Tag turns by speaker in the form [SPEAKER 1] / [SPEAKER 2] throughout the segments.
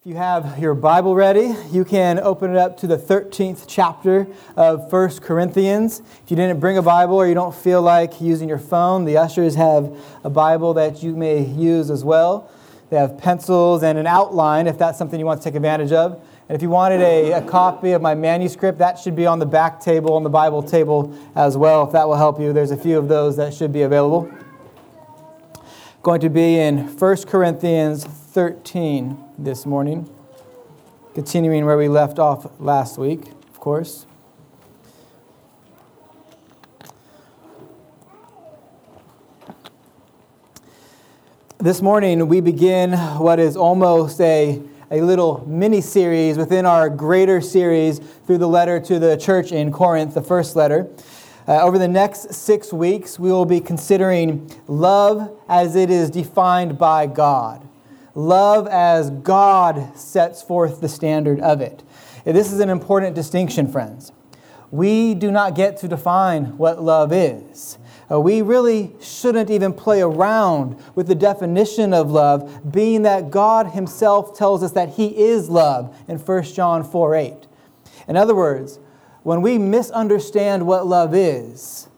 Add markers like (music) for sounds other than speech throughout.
[SPEAKER 1] If you have your Bible ready, you can open it up to the 13th chapter of 1 Corinthians. If you didn't bring a Bible or you don't feel like using your phone, the ushers have a Bible that you may use as well. They have pencils and an outline if that's something you want to take advantage of. And if you wanted a, a copy of my manuscript, that should be on the back table, on the Bible table as well, if that will help you. There's a few of those that should be available. Going to be in 1 Corinthians 13 this morning, continuing where we left off last week, of course. This morning, we begin what is almost a, a little mini series within our greater series through the letter to the church in Corinth, the first letter. Uh, over the next six weeks, we will be considering love as it is defined by God. Love as God sets forth the standard of it. This is an important distinction, friends. We do not get to define what love is. Uh, we really shouldn't even play around with the definition of love, being that God Himself tells us that He is love in 1 John 4 8. In other words, when we misunderstand what love is,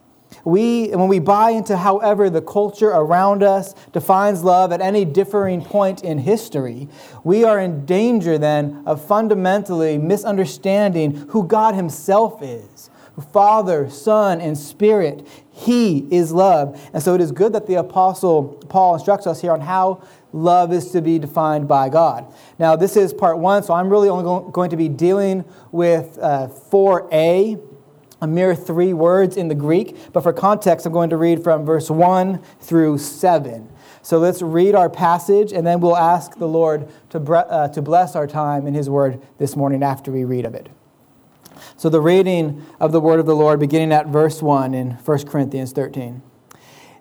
[SPEAKER 1] we, when we buy into however the culture around us defines love at any differing point in history, we are in danger then of fundamentally misunderstanding who God Himself is. Father, Son, and Spirit. He is love. And so it is good that the Apostle Paul instructs us here on how love is to be defined by God. Now, this is part one, so I'm really only going to be dealing with uh, 4a, a mere three words in the Greek. But for context, I'm going to read from verse 1 through 7. So let's read our passage, and then we'll ask the Lord to, uh, to bless our time in His Word this morning after we read of it. So, the reading of the Word of the Lord, beginning at verse 1 in 1 Corinthians 13.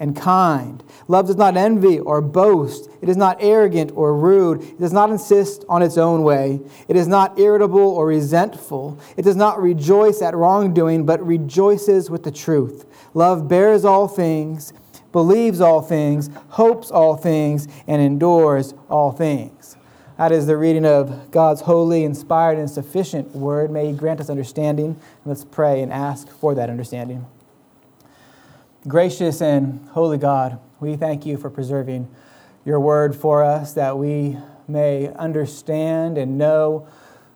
[SPEAKER 1] and kind. Love does not envy or boast. It is not arrogant or rude. It does not insist on its own way. It is not irritable or resentful. It does not rejoice at wrongdoing, but rejoices with the truth. Love bears all things, believes all things, hopes all things, and endures all things. That is the reading of God's holy, inspired, and sufficient word. May He grant us understanding. Let's pray and ask for that understanding. Gracious and holy God, we thank you for preserving your word for us that we may understand and know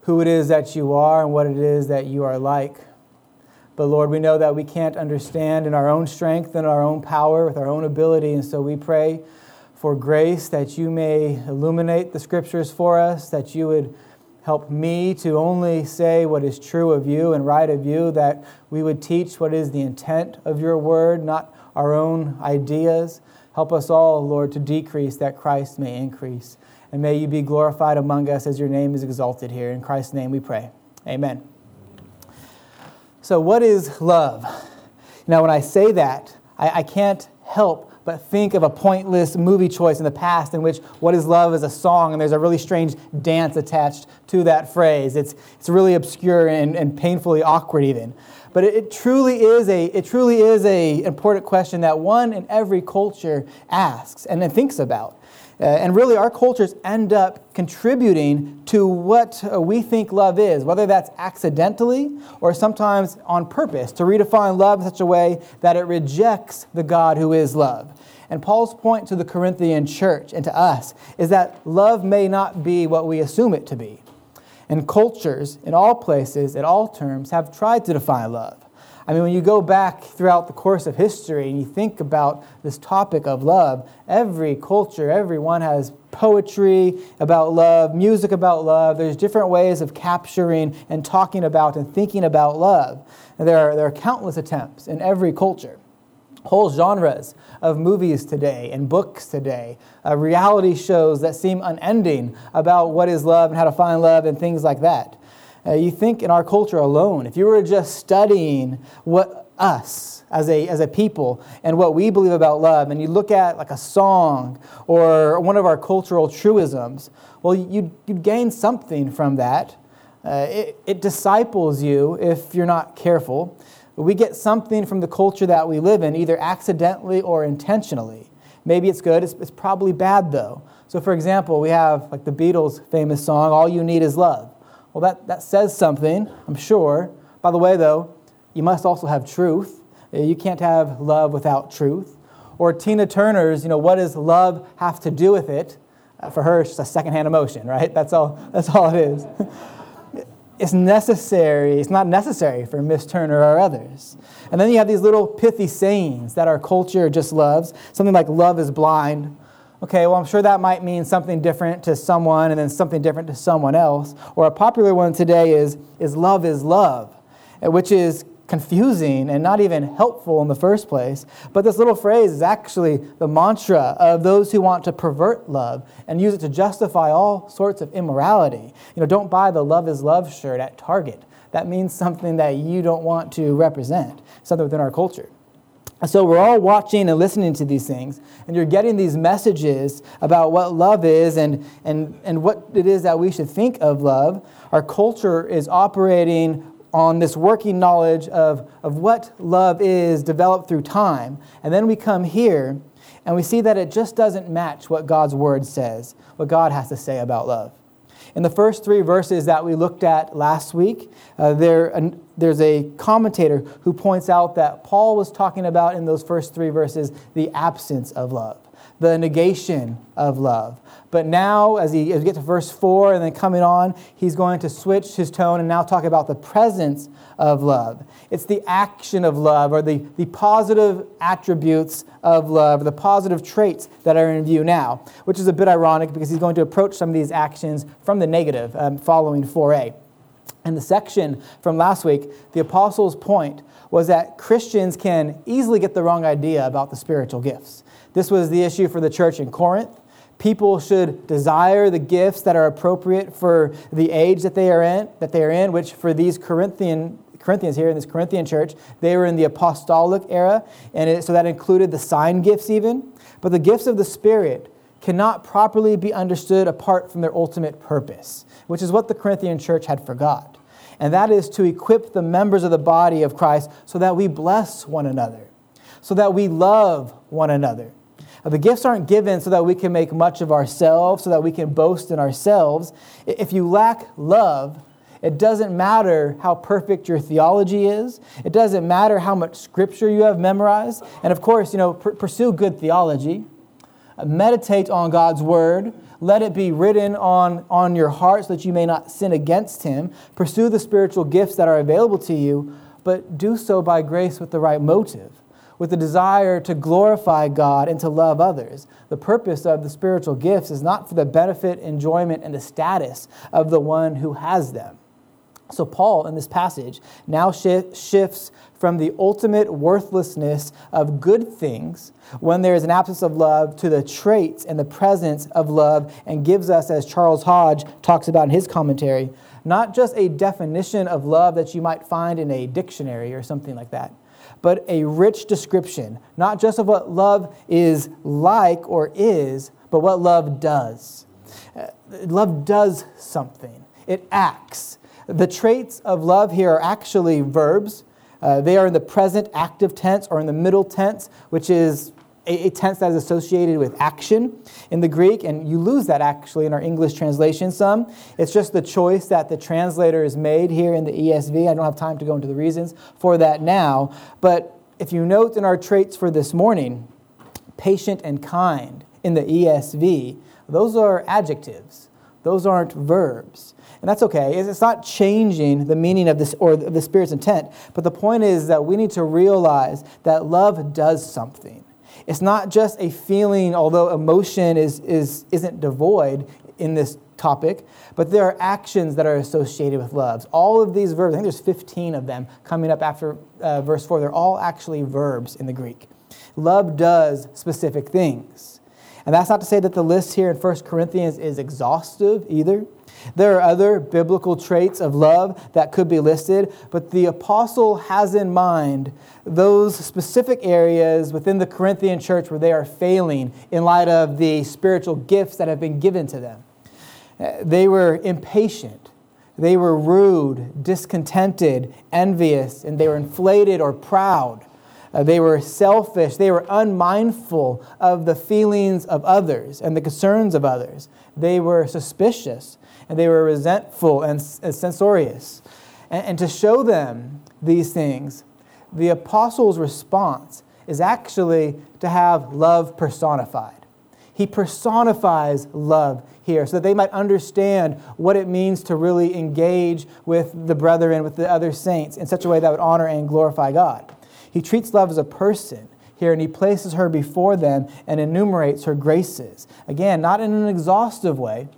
[SPEAKER 1] who it is that you are and what it is that you are like. But Lord, we know that we can't understand in our own strength and our own power with our own ability. And so we pray for grace that you may illuminate the scriptures for us, that you would Help me to only say what is true of you and right of you, that we would teach what is the intent of your word, not our own ideas. Help us all, Lord, to decrease that Christ may increase. And may you be glorified among us as your name is exalted here. In Christ's name we pray. Amen. So, what is love? Now, when I say that, I, I can't help but think of a pointless movie choice in the past in which What is Love is a song and there's a really strange dance attached to that phrase. It's, it's really obscure and, and painfully awkward, even. But it, it truly is a it truly is a important question that one in every culture asks and then thinks about. Uh, and really, our cultures end up contributing to what uh, we think love is, whether that's accidentally or sometimes on purpose, to redefine love in such a way that it rejects the God who is love. And Paul's point to the Corinthian church and to us is that love may not be what we assume it to be. And cultures, in all places, at all terms, have tried to define love. I mean, when you go back throughout the course of history and you think about this topic of love, every culture, everyone has poetry about love, music about love. There's different ways of capturing and talking about and thinking about love. And there are, there are countless attempts in every culture. Whole genres of movies today and books today, uh, reality shows that seem unending about what is love and how to find love and things like that. Uh, you think in our culture alone, if you were just studying what us as a, as a people and what we believe about love, and you look at like a song or one of our cultural truisms, well, you'd, you'd gain something from that. Uh, it, it disciples you if you're not careful. We get something from the culture that we live in, either accidentally or intentionally. Maybe it's good, it's, it's probably bad though. So, for example, we have like the Beatles' famous song, All You Need Is Love. Well, that, that says something, I'm sure. By the way, though, you must also have truth. Uh, you can't have love without truth. Or Tina Turner's, you know, what does love have to do with it? Uh, for her, it's just a secondhand emotion, right? That's all, that's all it is. (laughs) it's necessary, it's not necessary for Miss Turner or others. And then you have these little pithy sayings that our culture just loves. Something like love is blind. Okay, well, I'm sure that might mean something different to someone and then something different to someone else. Or a popular one today is, is love is love, eh, which is confusing and not even helpful in the first place. But this little phrase is actually the mantra of those who want to pervert love and use it to justify all sorts of immorality. You know, don't buy the love is love shirt at Target. That means something that you don't want to represent, something within our culture. So we're all watching and listening to these things, and you're getting these messages about what love is and, and, and what it is that we should think of love. Our culture is operating on this working knowledge of, of what love is developed through time. And then we come here and we see that it just doesn't match what God's word says, what God has to say about love. In the first three verses that we looked at last week, uh, there, an, there's a commentator who points out that Paul was talking about in those first three verses the absence of love, the negation of love. But now, as, he, as we get to verse 4 and then coming on, he's going to switch his tone and now talk about the presence of love. It's the action of love or the, the positive attributes of love, the positive traits that are in view now, which is a bit ironic because he's going to approach some of these actions from the negative um, following 4a. In the section from last week, the apostles' point was that Christians can easily get the wrong idea about the spiritual gifts. This was the issue for the church in Corinth. People should desire the gifts that are appropriate for the age that they are in, that they are in, which for these Corinthian Corinthians here in this Corinthian church, they were in the apostolic era, and it, so that included the sign gifts even. But the gifts of the Spirit cannot properly be understood apart from their ultimate purpose, which is what the Corinthian church had forgot. And that is to equip the members of the body of Christ so that we bless one another, so that we love one another the gifts aren't given so that we can make much of ourselves, so that we can boast in ourselves. If you lack love, it doesn't matter how perfect your theology is. It doesn't matter how much scripture you have memorized. And of course, you know, pursue good theology. Meditate on God's word. Let it be written on, on your heart so that you may not sin against him. Pursue the spiritual gifts that are available to you, but do so by grace with the right motive with the desire to glorify God and to love others. The purpose of the spiritual gifts is not for the benefit, enjoyment, and the status of the one who has them. So, Paul in this passage now shifts from the ultimate worthlessness of good things when there is an absence of love to the traits and the presence of love and gives us, as Charles Hodge talks about in his commentary, not just a definition of love that you might find in a dictionary or something like that, but a rich description, not just of what love is like or is, but what love does. Uh, love does something, it acts. The traits of love here are actually verbs. Uh, they are in the present active tense or in the middle tense, which is a, a, tense that is associated with action in the Greek, and you lose that actually in our English translation some. It's just the choice that the translator has made here in the ESV. I don't have time to go into the reasons for that now, but if you note in our traits for this morning, patient and kind in the ESV, those are adjectives. Those aren't verbs. And that's okay. It's not changing the meaning of this or the Spirit's intent. But the point is that we need to realize that love does something. It's not just a feeling, although emotion is, is, isn't devoid in this topic, but there are actions that are associated with loves. All of these verbs, I think there's 15 of them coming up after uh, verse 4, they're all actually verbs in the Greek. Love does specific things. And that's not to say that the list here in 1 Corinthians is exhaustive either. There are other biblical traits of love that could be listed, but the apostle has in mind those specific areas within the Corinthian church where they are failing in light of the spiritual gifts that have been given to them. Uh, they were impatient, they were rude, discontented, envious, and they were inflated or proud. Uh, they were selfish. They were unmindful of the feelings of others and the concerns of others. They were suspicious and they were resentful and, censorious. And, and to show them these things, the apostle's response is actually to have love personified. He personifies love here so that they might understand what it means to really engage with the brethren, with the other saints, in such a way that would honor and glorify God. He treats love as a person here and he places her before them and enumerates her graces. Again, not in an exhaustive way,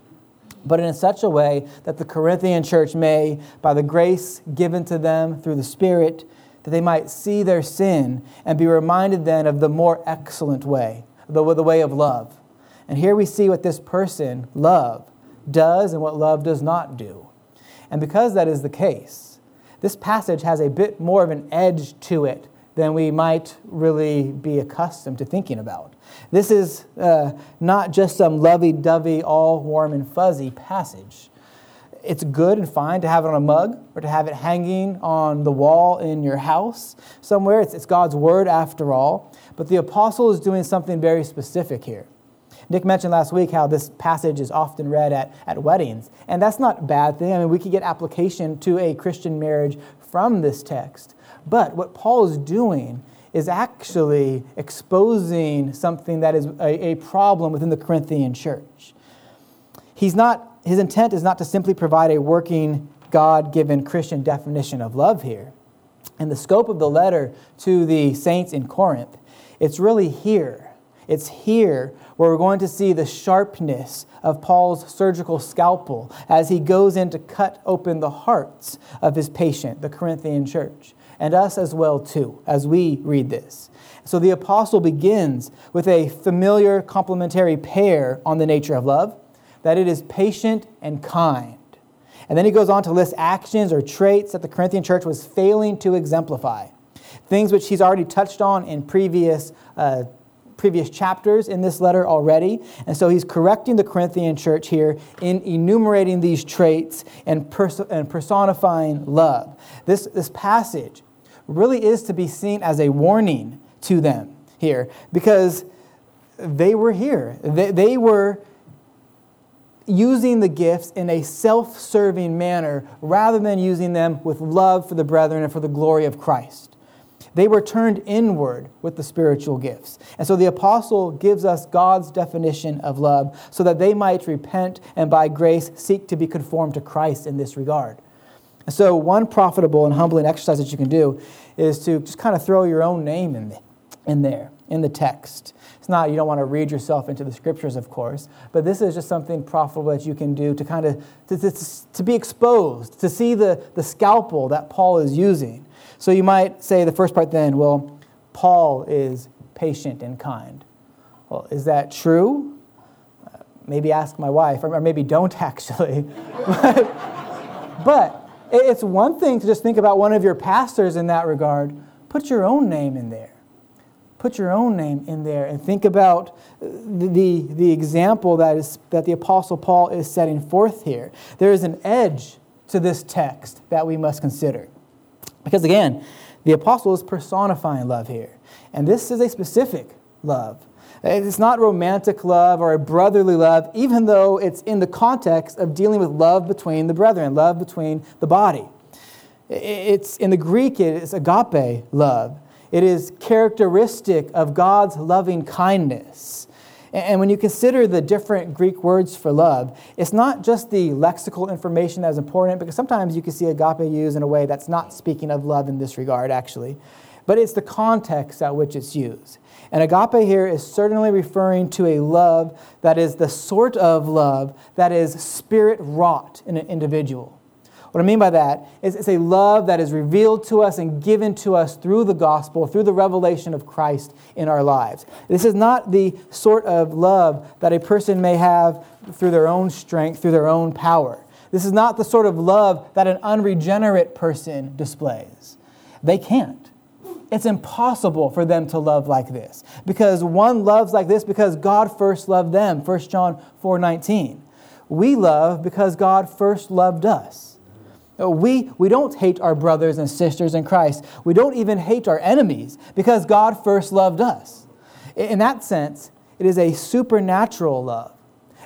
[SPEAKER 1] but in such a way that the Corinthian church may, by the grace given to them through the Spirit, that they might see their sin and be reminded then of the more excellent way, the, the way of love. And here we see what this person, love, does and what love does not do. And because that is the case, this passage has a bit more of an edge to it than we might really be accustomed to thinking about. This is uh, not just some lovey dovey, all warm and fuzzy passage. It's good and fine to have it on a mug or to have it hanging on the wall in your house somewhere. It's, it's God's word after all. But the apostle is doing something very specific here. Nick mentioned last week how this passage is often read at, at weddings. And that's not a bad thing. I mean, we could get application to a Christian marriage from this text. But what Paul is doing is actually exposing something that is a, a problem within the Corinthian church. He's not, his intent is not to simply provide a working, God given Christian definition of love here. And the scope of the letter to the saints in Corinth, it's really here. It's here where we're going to see the sharpness of Paul's surgical scalpel as he goes in to cut open the hearts of his patient, the Corinthian church and us as well too as we read this. So the apostle begins with a familiar complementary pair on the nature of love, that it is patient and kind. And then he goes on to list actions or traits that the Corinthian church was failing to exemplify. Things which he's already touched on in previous uh, previous chapters in this letter already. And so he's correcting the Corinthian church here in enumerating these traits and, pers- and personifying love. This, this passage really is to be seen as a warning to them here because they were here. They, they were using the gifts in a self serving manner rather than using them with love for the brethren and for the glory of Christ. They were turned inward with the spiritual gifts. And so the apostle gives us God's definition of love so that they might repent and by grace seek to be conformed to Christ in this regard. And so, one profitable and humbling exercise that you can do is to just kind of throw your own name in, the, in there, in the text. It's not, you don't want to read yourself into the scriptures, of course, but this is just something profitable that you can do to kind of to, to, to be exposed, to see the, the scalpel that Paul is using. So you might say the first part then, well, Paul is patient and kind. Well, is that true? Uh, maybe ask my wife, or maybe don't (laughs) actually. but, but it's one thing to just think about one of your pastors in that regard. Put your own name in there. Put your own name in there and think about the, the, the example that, is, that the Apostle Paul is setting forth here. There is an edge to this text that we must consider. Because again, the Apostle is personifying love here. And this is a specific love. It's not romantic love or a brotherly love, even though it's in the context of dealing with love between the brethren, love between the body. It's in the Greek, it's agape love. It is characteristic of God's loving kindness. And when you consider the different Greek words for love, it's not just the lexical information that is important, because sometimes you can see agape used in a way that's not speaking of love in this regard, actually, but it's the context at which it's used. And agape here is certainly referring to a love that is the sort of love that is spirit wrought in an individual. What I mean by that is it's a love that is revealed to us and given to us through the gospel, through the revelation of Christ in our lives. This is not the sort of love that a person may have through their own strength, through their own power. This is not the sort of love that an unregenerate person displays. They can't. It's impossible for them to love like this because one loves like this because God first loved them. 1 John 4:19. We love because God first loved us. We, we don't hate our brothers and sisters in Christ. We don't even hate our enemies because God first loved us. In that sense, it is a supernatural love,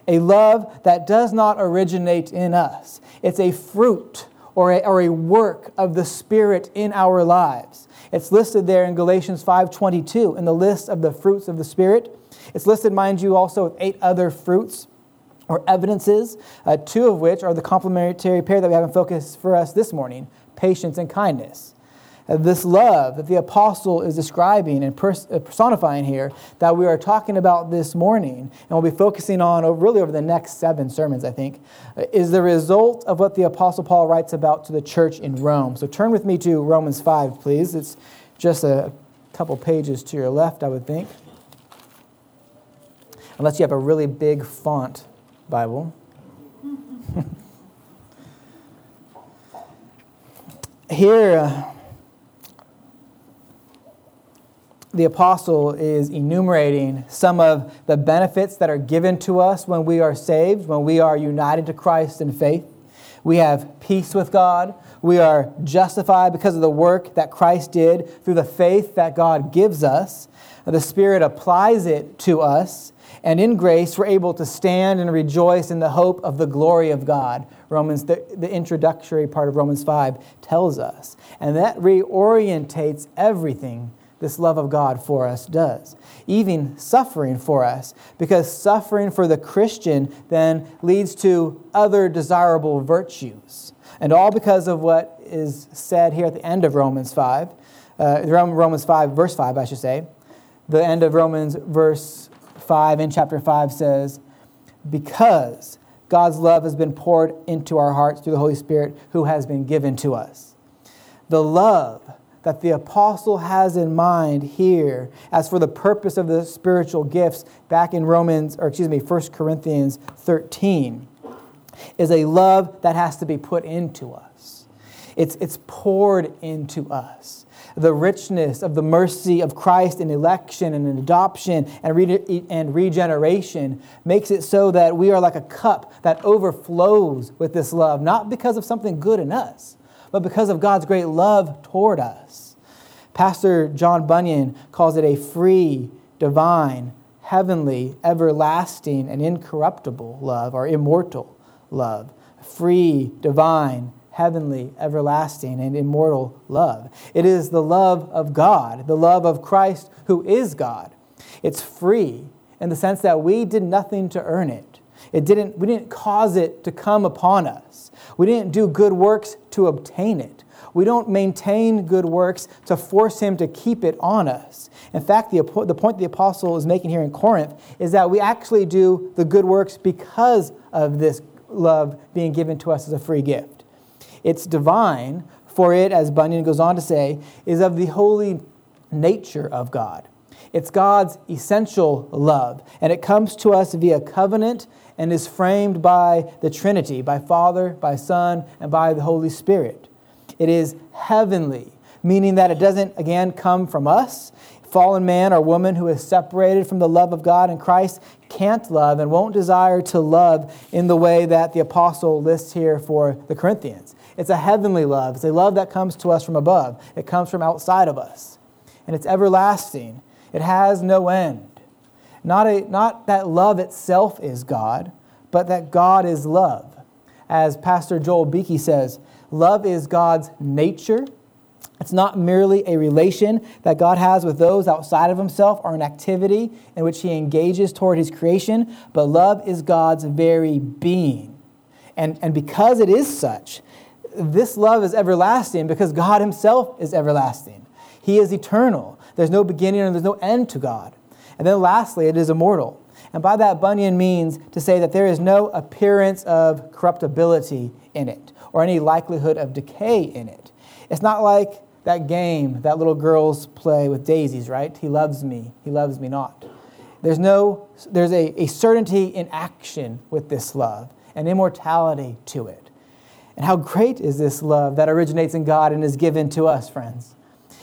[SPEAKER 1] a love that does not originate in us. It's a fruit or a, or a work of the Spirit in our lives. It's listed there in Galatians 5:22 in the list of the fruits of the Spirit. It's listed, mind you, also with eight other fruits or evidences, uh, two of which are the complementary pair that we have in focus for us this morning patience and kindness. This love that the apostle is describing and uh, personifying here that we are talking about this morning, and we'll be focusing on really over the next seven sermons, I think, uh, is the result of what the apostle Paul writes about to the church in Rome. So turn with me to Romans 5, please. It's just a couple pages to your left, I would think. Unless you have a really big font Bible. (laughs) Here, uh, the apostle is enumerating some of the benefits that are given to us when we are saved, when we are united to Christ in faith. We have peace with God. We are justified because of the work that Christ did through the faith that God gives us. The Spirit applies it to us and in grace, we're able to stand and rejoice in the hope of the glory of God. Romans, the, the introductory part of Romans 5 tells us. And that reorientates everything this love of God for us does, even suffering for us, because suffering for the Christian then leads to other desirable virtues. And all because of what is said here at the end of Romans 5, uh, Romans 5, verse 5, I should say. The end of Romans, verse 5 in chapter 5 says, Because God's love has been poured into our hearts through the Holy Spirit who has been given to us. The love that the apostle has in mind here as for the purpose of the spiritual gifts back in Romans, or excuse me, 1 Corinthians 13, is a love that has to be put into us. It's, it's poured into us the richness of the mercy of Christ in election and in adoption and, re- and regeneration makes it so that we are like a cup that overflows with this love, not because of something good in us, but because of God's great love toward us. Pastor John Bunyan calls it a free, divine, heavenly, everlasting, and incorruptible love, or immortal love. Free, divine, heavenly, everlasting, and immortal love. It is the love of God, the love of Christ who is God. It's free in the sense that we did nothing to earn it. It didn't, we didn't cause it to come upon us. We didn't do good works to obtain it. We don't maintain good works to force Him to keep it on us. In fact, the, the point the apostle is making here in Corinth is that we actually do the good works because of this love being given to us as a free gift. It's divine, for it, as Bunyan goes on to say, is of the holy nature of God. It's God's essential love, and it comes to us via covenant and is framed by the Trinity, by Father, by Son, and by the Holy Spirit. It is heavenly, meaning that it doesn't, again, come from us. Fallen man or woman who is separated from the love of God and Christ can't love and won't desire to love in the way that the apostle lists here for the Corinthians. It's a heavenly love. It's a love that comes to us from above, it comes from outside of us. And it's everlasting, it has no end. Not, a, not that love itself is God, but that God is love. As Pastor Joel Beeke says, love is God's nature. It's not merely a relation that God has with those outside of himself or an activity in which he engages toward his creation, but love is God's very being. And, and because it is such, this love is everlasting because God Himself is everlasting. He is eternal. There's no beginning and there's no end to God. And then lastly, it is immortal. And by that, Bunyan means to say that there is no appearance of corruptibility in it or any likelihood of decay in it. It's not like that game that little girls play with daisies, right? He loves me, he loves me not. There's no there's a, a certainty in action with this love, an immortality to it. And how great is this love that originates in God and is given to us, friends?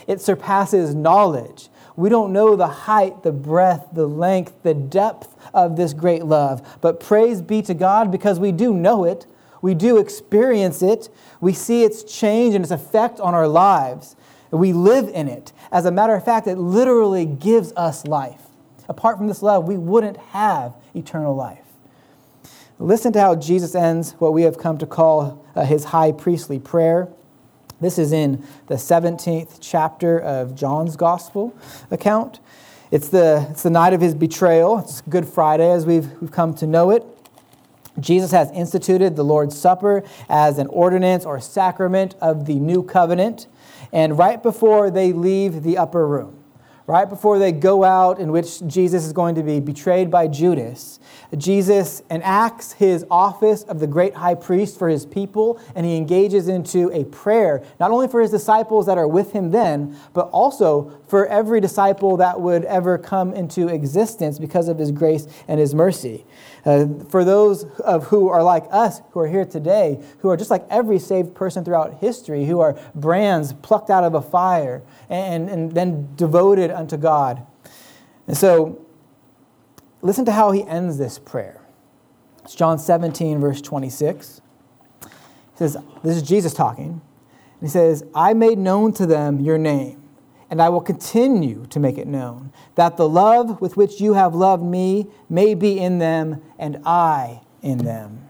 [SPEAKER 1] It surpasses knowledge. We don't know the height, the breadth, the length, the depth of this great love. But praise be to God because we do know it. We do experience it. We see its change and its effect on our lives. We live in it. As a matter of fact, it literally gives us life. Apart from this love, we wouldn't have eternal life. Listen to how Jesus ends what we have come to call uh, his high priestly prayer. This is in the 17th chapter of John's Gospel account. It's the, it's the night of his betrayal. It's Good Friday as we've, we've come to know it. Jesus has instituted the Lord's Supper as an ordinance or sacrament of the new covenant. And right before they leave the upper room, right before they go out, in which Jesus is going to be betrayed by Judas, Jesus enacts his office of the great high priest for his people, and he engages into a prayer, not only for his disciples that are with him then, but also for every disciple that would ever come into existence because of his grace and his mercy. Uh, for those of who are like us, who are here today, who are just like every saved person throughout history, who are brands plucked out of a fire and, and then devoted unto God. And so, listen to how he ends this prayer. It's John 17, verse 26. He says, This is Jesus talking. And He says, I made known to them your name and I will continue to make it known, that the love with which you have loved me may be in them, and I in them.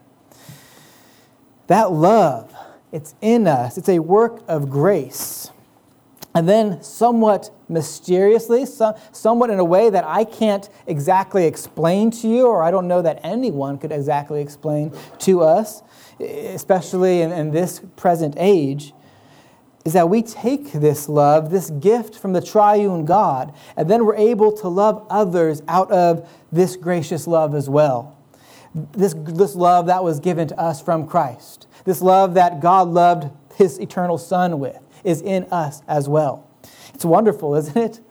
[SPEAKER 1] That love, it's in us, it's a work of grace. And then, somewhat mysteriously, somewhat in a way that I can't exactly explain to you, or I don't know that anyone could exactly explain to us, especially in, in this present age, is that we take this love, this gift from the triune God, and then we're able to love others out of this gracious love as well. This, this love that was given to us from Christ, this love that God loved his eternal Son with, is in us as well. It's wonderful, isn't it?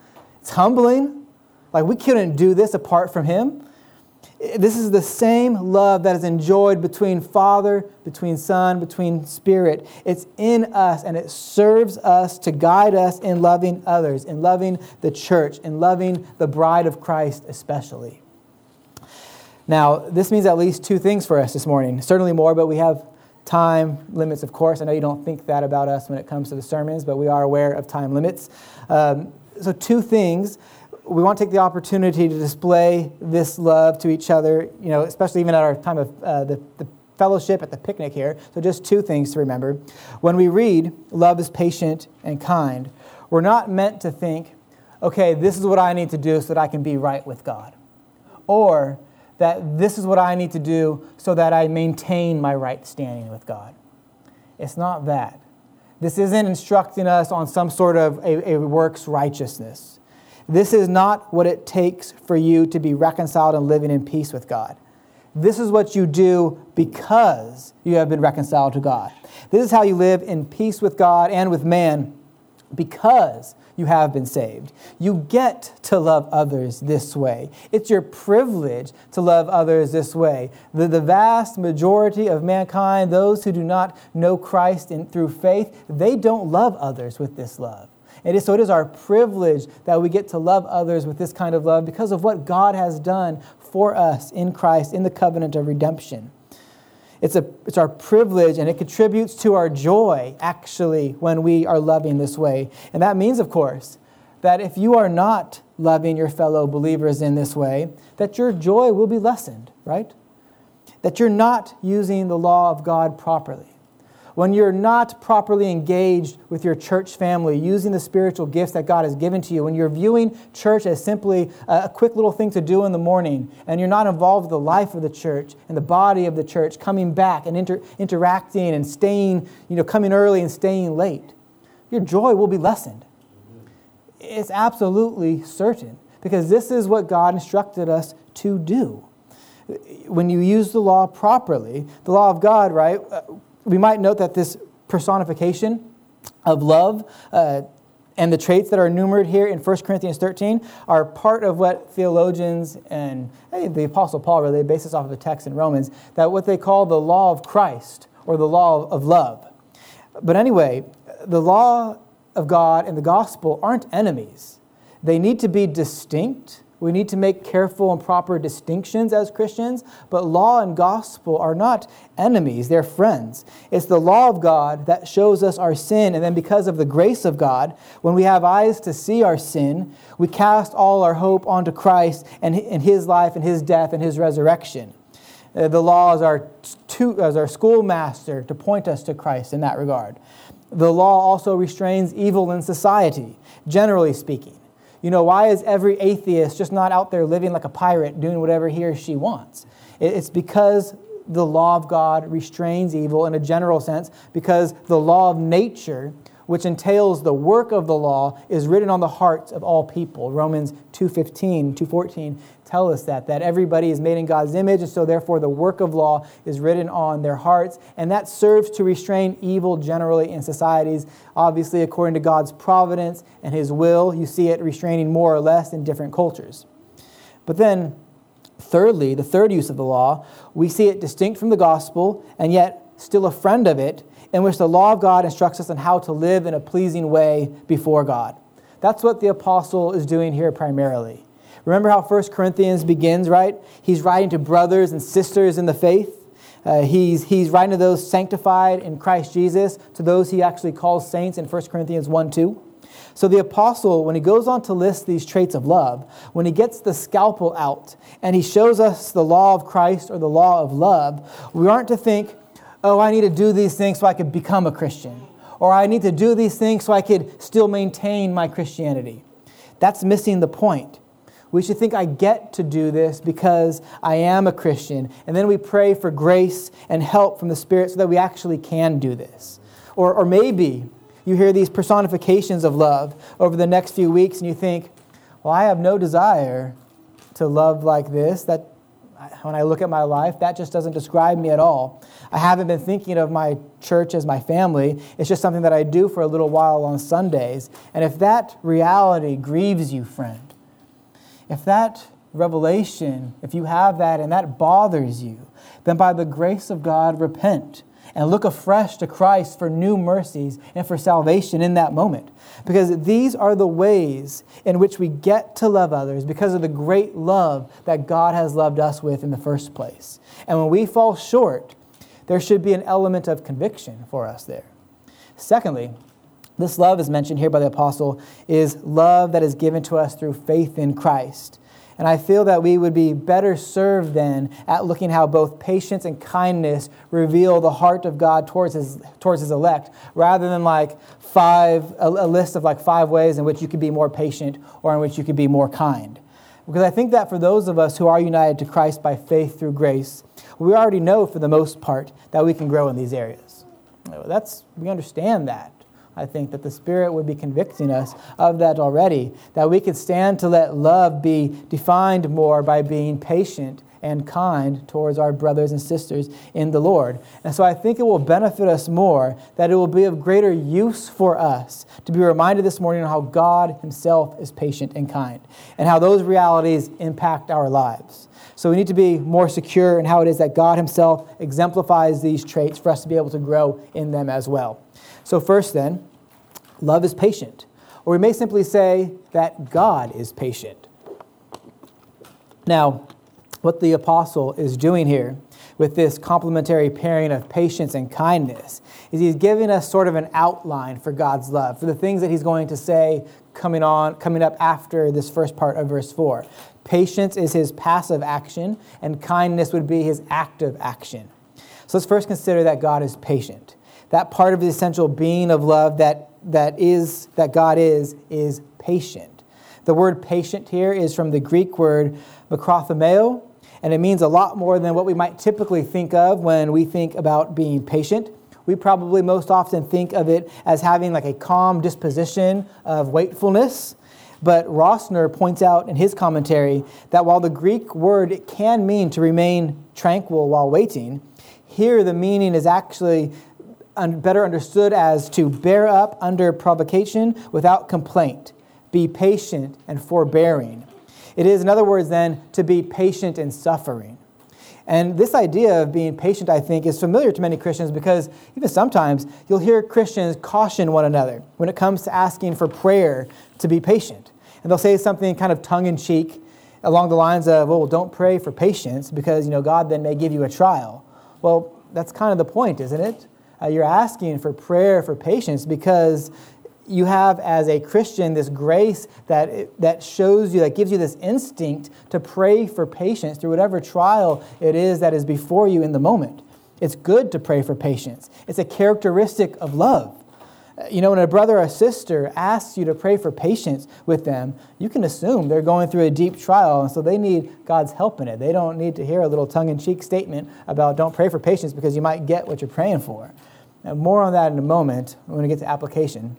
[SPEAKER 1] It's humbling. Like we couldn't do this apart from him. This is the same love that is enjoyed between Father, between Son, between Spirit. It's in us and it serves us to guide us in loving others, in loving the church, in loving the bride of Christ especially. Now, this means at least two things for us this morning. Certainly more, but we have time limits, of course. I know you don't think that about us when it comes to the sermons, but we are aware of time limits. Um, so, two things we want to take the opportunity to display this love to each other, you know, especially even at our time of uh, the, the fellowship at the picnic here. So, just two things to remember. When we read, love is patient and kind, we're not meant to think, okay, this is what I need to do so that I can be right with God. Or that this is what I need to do so that I maintain my right standing with God. It's not that. This isn't instructing us on some sort of a, a works righteousness. This is not what it takes for you to be reconciled and living in peace with God. This is what you do because you have been reconciled to God. This is how you live in peace with God and with man because you have been saved. You get to love others this way. It's your privilege to love others this way. The, the vast majority of mankind, those who do not know Christ in, through faith, they don't love others with this love. Is, so it is our privilege that we get to love others with this kind of love because of what God has done for us in Christ in the covenant of redemption. It's, a, it's our privilege and it contributes to our joy, actually, when we are loving this way. And that means, of course, that if you are not loving your fellow believers in this way, that your joy will be lessened, right? That you're not using the law of God properly when you're not properly engaged with your church family, using the spiritual gifts that God has given to you, when you're viewing church as simply a quick little thing to do in the morning, and you're not involved with the life of the church and the body of the church, coming back and inter- interacting and staying, you know, coming early and staying late, your joy will be lessened. It's absolutely certain because this is what God instructed us to do when you use the law properly, the law of God, right? Uh, we might note that this personification of love uh, and the traits that are enumerated here in 1 Corinthians 13 are part of what theologians and hey, the Apostle Paul really base this off of a text in Romans that what they call the law of Christ or the law of love. But anyway, the law of God and the gospel aren't enemies. They need to be distinct we need to make careful and proper distinctions as Christians, but law and gospel are not enemies, they're friends. It's the law of God that shows us our sin, and then because of the grace of God, when we have eyes to see our sin, we cast all our hope onto Christ and His life and His death and His resurrection. Uh, the law is our, as our schoolmaster to point us to Christ in that regard. The law also restrains evil in society, generally speaking. You know, why is every atheist just not out there living like a pirate doing whatever he or she wants? It's because the law of God restrains evil in a general sense, because the law of nature, which entails the work of the law, is written on the hearts of all people. Romans 2.15, 2.14 tell us that, that everybody is made in God's image, and so therefore the work of law is written on their hearts, and that serves to restrain evil generally in societies, obviously according to God's providence and His will. You see it restraining more or less in different cultures. But then, thirdly, the third use of the law, we see it distinct from the gospel, and yet still a friend of it, in which the law of God instructs us on how to live in a pleasing way before God. That's what the apostle is doing here primarily. Remember how 1 Corinthians begins, right? He's writing to brothers and sisters in the faith. Uh, he's, he's writing to those sanctified in Christ Jesus, to those he actually calls saints in 1 Corinthians 1 2. So the apostle, when he goes on to list these traits of love, when he gets the scalpel out and he shows us the law of Christ or the law of love, we aren't to think, oh, I need to do these things so I could become a Christian, or I need to do these things so I could still maintain my Christianity. That's missing the point. We should think, I get to do this because I am a Christian. And then we pray for grace and help from the Spirit so that we actually can do this. Or, or maybe you hear these personifications of love over the next few weeks and you think, well, I have no desire to love like this. That when I look at my life, that just doesn't describe me at all. I haven't been thinking of my church as my family. It's just something that I do for a little while on Sundays. And if that reality grieves you, friend, if that revelation, if you have that and that bothers you, then by the grace of God, repent and look afresh to Christ for new mercies and for salvation in that moment. Because these are the ways in which we get to love others because of the great love that God has loved us with in the first place. And when we fall short, there should be an element of conviction for us there. Secondly, this love is mentioned here by the apostle is love that is given to us through faith in Christ. And I feel that we would be better served then at looking how both patience and kindness reveal the heart of God towards his, towards his elect, rather than like five, a, a list of like five ways in which you could be more patient or in which you could be more kind. Because I think that for those of us who are united to Christ by faith through grace, we already know for the most part that we can grow in these areas. That's, we understand that. I think that the Spirit would be convicting us of that already, that we could stand to let love be defined more by being patient and kind towards our brothers and sisters in the Lord. And so I think it will benefit us more, that it will be of greater use for us to be reminded this morning how God Himself is patient and kind, and how those realities impact our lives. So we need to be more secure in how it is that God Himself exemplifies these traits for us to be able to grow in them as well. So, first, then, love is patient. Or we may simply say that God is patient. Now, what the apostle is doing here with this complementary pairing of patience and kindness is he's giving us sort of an outline for God's love, for the things that he's going to say coming on coming up after this first part of verse 4. Patience is his passive action and kindness would be his active action. So let's first consider that God is patient that part of the essential being of love that, that is that God is is patient. The word patient here is from the Greek word makrothumeo, and it means a lot more than what we might typically think of when we think about being patient. We probably most often think of it as having like a calm disposition of waitfulness. But Rosner points out in his commentary that while the Greek word can mean to remain tranquil while waiting, here the meaning is actually better understood as to bear up under provocation without complaint, be patient and forbearing. It is, in other words, then, to be patient in suffering. And this idea of being patient, I think, is familiar to many Christians because even sometimes you'll hear Christians caution one another when it comes to asking for prayer to be patient. And they'll say something kind of tongue in cheek along the lines of, well, don't pray for patience because, you know, God then may give you a trial. Well, that's kind of the point, isn't it? Uh, you're asking for prayer for patience because you have as a Christian this grace that, that shows you, that gives you this instinct to pray for patience through whatever trial it is that is before you in the moment. It's good to pray for patience, it's a characteristic of love. You know, when a brother or sister asks you to pray for patience with them, you can assume they're going through a deep trial, and so they need God's help in it. They don't need to hear a little tongue in cheek statement about don't pray for patience because you might get what you're praying for. And more on that in a moment when we get to application.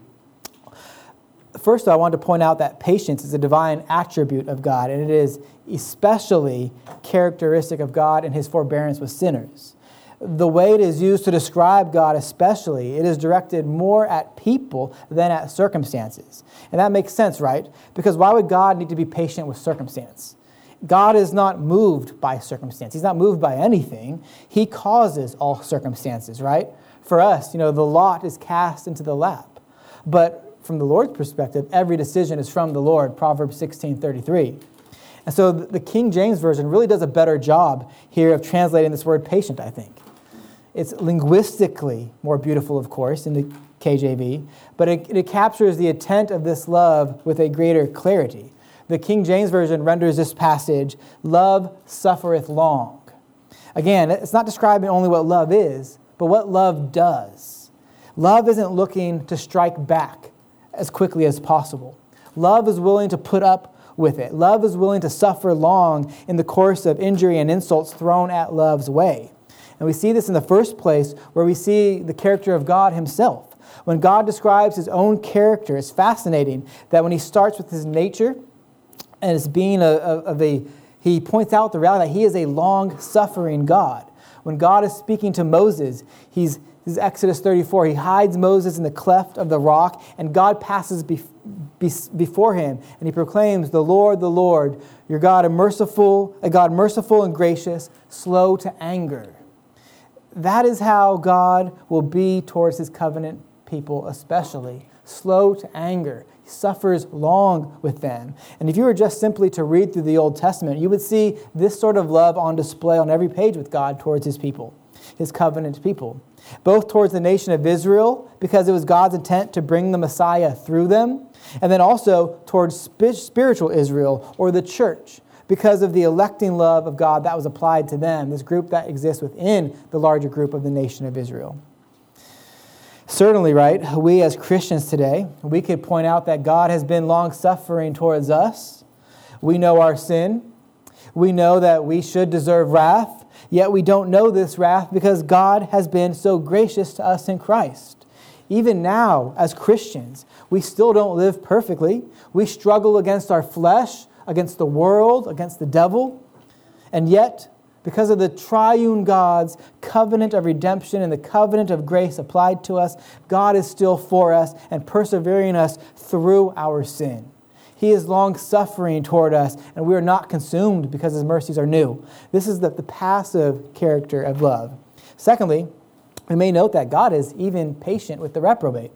[SPEAKER 1] First, I want to point out that patience is a divine attribute of God, and it is especially characteristic of God in his forbearance with sinners. The way it is used to describe God, especially, it is directed more at people than at circumstances. And that makes sense, right? Because why would God need to be patient with circumstance? God is not moved by circumstance. He's not moved by anything. He causes all circumstances, right? For us, you know, the lot is cast into the lap. But from the Lord's perspective, every decision is from the Lord, Proverbs 16 33. And so the King James Version really does a better job here of translating this word patient, I think. It's linguistically more beautiful, of course, in the KJV, but it, it captures the intent of this love with a greater clarity. The King James Version renders this passage, love suffereth long. Again, it's not describing only what love is, but what love does. Love isn't looking to strike back as quickly as possible. Love is willing to put up with it. Love is willing to suffer long in the course of injury and insults thrown at love's way. And we see this in the first place where we see the character of God Himself. When God describes His own character, it's fascinating that when He starts with His nature and as being a, of a, He points out the reality that He is a long suffering God. When God is speaking to Moses, He's this is Exodus 34. He hides Moses in the cleft of the rock, and God passes before him, and he proclaims, The Lord, the Lord, your God, a merciful, a God merciful and gracious, slow to anger. That is how God will be towards his covenant people, especially slow to anger. He suffers long with them. And if you were just simply to read through the Old Testament, you would see this sort of love on display on every page with God towards his people, his covenant people both towards the nation of Israel, because it was God's intent to bring the Messiah through them, and then also towards spiritual Israel or the church, because of the electing love of God that was applied to them, this group that exists within the larger group of the nation of Israel. Certainly, right, we as Christians today, we could point out that God has been long suffering towards us. We know our sin. We know that we should deserve wrath. Yet we don't know this wrath because God has been so gracious to us in Christ. Even now, as Christians, we still don't live perfectly. We struggle against our flesh, against the world, against the devil. And yet, because of the triune God's covenant of redemption and the covenant of grace applied to us, God is still for us and persevering us through our sin. He is long suffering toward us, and we are not consumed because his mercies are new. This is the, the passive character of love. Secondly, we may note that God is even patient with the reprobate.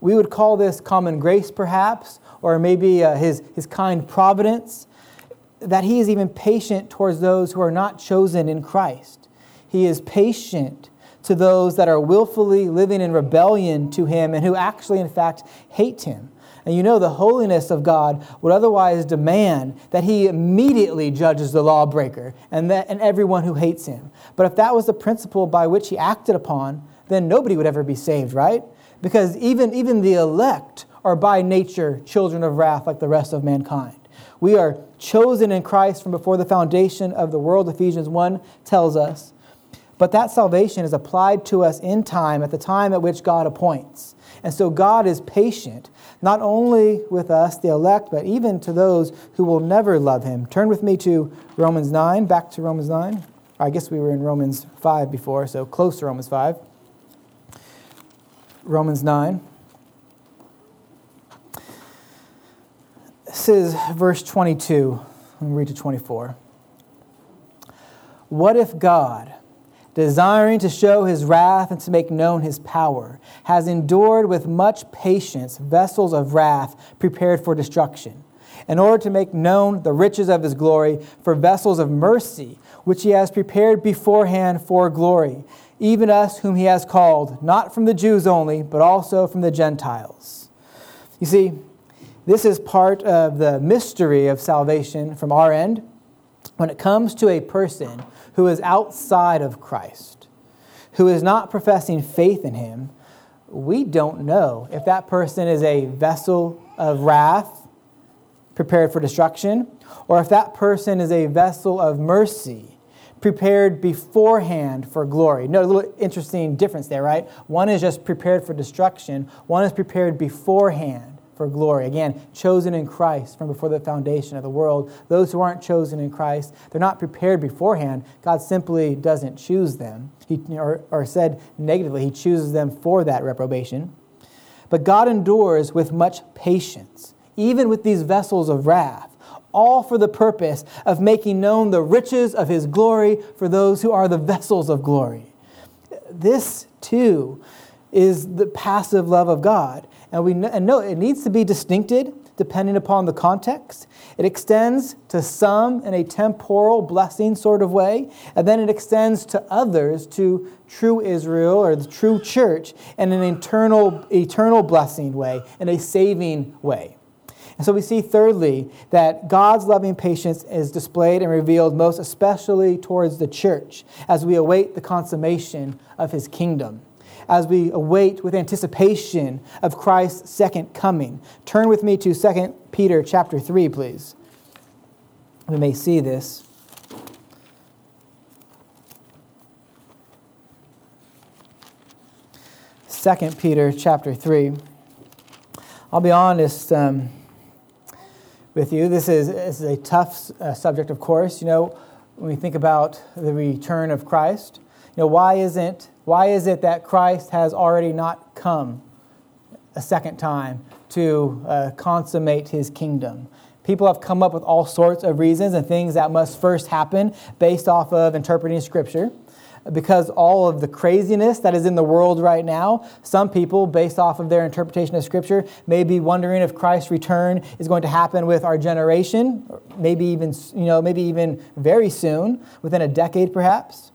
[SPEAKER 1] We would call this common grace, perhaps, or maybe uh, his, his kind providence, that he is even patient towards those who are not chosen in Christ. He is patient to those that are willfully living in rebellion to him and who actually, in fact, hate him. And you know the holiness of God would otherwise demand that he immediately judges the lawbreaker and, that, and everyone who hates him. But if that was the principle by which he acted upon, then nobody would ever be saved, right? Because even, even the elect are by nature children of wrath like the rest of mankind. We are chosen in Christ from before the foundation of the world, Ephesians 1 tells us. But that salvation is applied to us in time, at the time at which God appoints. And so God is patient, not only with us, the elect, but even to those who will never love him. Turn with me to Romans 9, back to Romans 9. I guess we were in Romans 5 before, so close to Romans 5. Romans 9. This is verse 22. Let me read to 24. What if God, desiring to show his wrath and to make known his power, has endured with much patience vessels of wrath prepared for destruction, in order to make known the riches of his glory for vessels of mercy, which he has prepared beforehand for glory, even us whom he has called, not from the Jews only, but also from the Gentiles. You see, this is part of the mystery of salvation from our end. When it comes to a person who is outside of Christ, who is not professing faith in him, we don't know if that person is a vessel of wrath prepared for destruction, or if that person is a vessel of mercy prepared beforehand for glory. Note a little interesting difference there, right? One is just prepared for destruction, one is prepared beforehand for glory. Again, chosen in Christ from before the foundation of the world. Those who aren't chosen in Christ, they're not prepared beforehand. God simply doesn't choose them. He, or, or said negatively, He chooses them for that reprobation. But God endures with much patience, even with these vessels of wrath, all for the purpose of making known the riches of His glory for those who are the vessels of glory. This, too, is the passive love of God. And we and know it needs to be distincted depending upon the context. It extends to some in a temporal blessing sort of way, and then it extends to others, to true Israel or the true church, in an eternal, eternal blessing way, in a saving way. And so we see, thirdly, that God's loving patience is displayed and revealed most especially towards the church as we await the consummation of his kingdom as we await with anticipation of Christ's second coming. Turn with me to 2 Peter chapter 3, please. We may see this. Second Peter chapter 3. I'll be honest um, with you. This is, this is a tough uh, subject, of course. You know, when we think about the return of Christ, you know, why isn't why is it that Christ has already not come a second time to uh, consummate his kingdom? People have come up with all sorts of reasons and things that must first happen based off of interpreting Scripture. Because all of the craziness that is in the world right now, some people, based off of their interpretation of Scripture, may be wondering if Christ's return is going to happen with our generation, maybe even, you know, maybe even very soon, within a decade perhaps.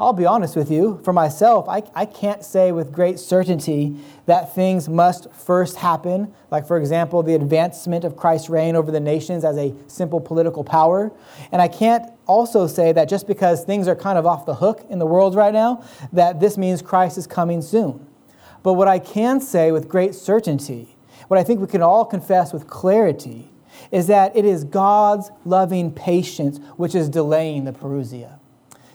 [SPEAKER 1] I'll be honest with you, for myself, I, I can't say with great certainty that things must first happen, like, for example, the advancement of Christ's reign over the nations as a simple political power. And I can't also say that just because things are kind of off the hook in the world right now, that this means Christ is coming soon. But what I can say with great certainty, what I think we can all confess with clarity, is that it is God's loving patience which is delaying the Parousia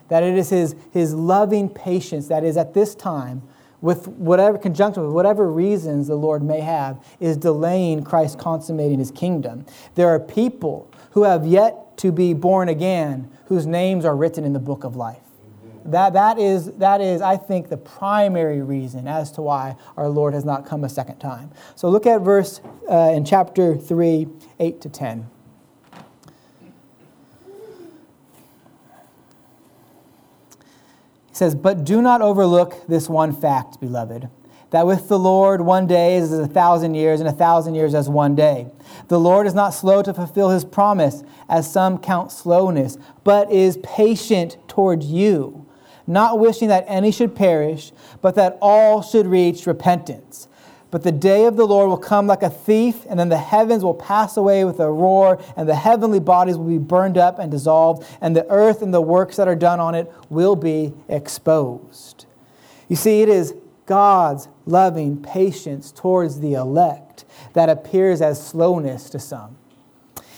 [SPEAKER 1] that it is his, his loving patience that is at this time, with whatever conjunction, with whatever reasons the Lord may have, is delaying Christ consummating his kingdom. There are people who have yet to be born again whose names are written in the book of life. That, that, is, that is, I think, the primary reason as to why our Lord has not come a second time. So look at verse uh, in chapter 3, 8 to 10. Says, But do not overlook this one fact, beloved, that with the Lord one day is as a thousand years, and a thousand years as one day. The Lord is not slow to fulfill his promise, as some count slowness, but is patient toward you, not wishing that any should perish, but that all should reach repentance. But the day of the Lord will come like a thief, and then the heavens will pass away with a roar, and the heavenly bodies will be burned up and dissolved, and the earth and the works that are done on it will be exposed. You see, it is God's loving patience towards the elect that appears as slowness to some.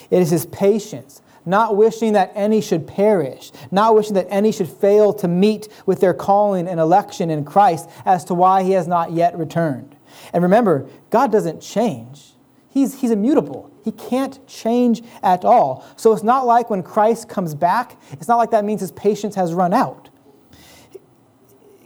[SPEAKER 1] It is his patience, not wishing that any should perish, not wishing that any should fail to meet with their calling and election in Christ as to why he has not yet returned. And remember, God doesn't change. He's, he's immutable. He can't change at all. So it's not like when Christ comes back, it's not like that means his patience has run out.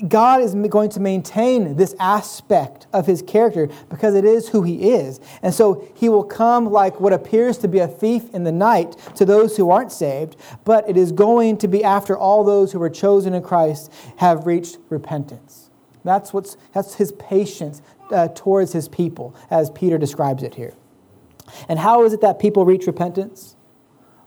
[SPEAKER 1] God is going to maintain this aspect of his character because it is who he is. And so he will come like what appears to be a thief in the night to those who aren't saved, but it is going to be after all those who were chosen in Christ have reached repentance. That's, what's, that's his patience uh, towards his people, as Peter describes it here. And how is it that people reach repentance?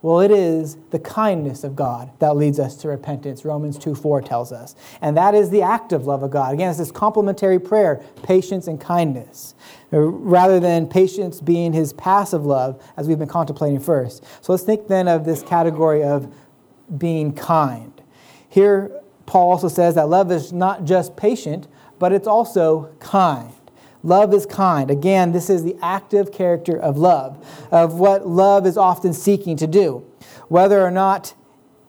[SPEAKER 1] Well, it is the kindness of God that leads us to repentance, Romans 2 4 tells us. And that is the active love of God. Again, it's this complementary prayer, patience and kindness, rather than patience being his passive love, as we've been contemplating first. So let's think then of this category of being kind. Here, Paul also says that love is not just patient, but it's also kind. Love is kind. Again, this is the active character of love, of what love is often seeking to do. Whether or not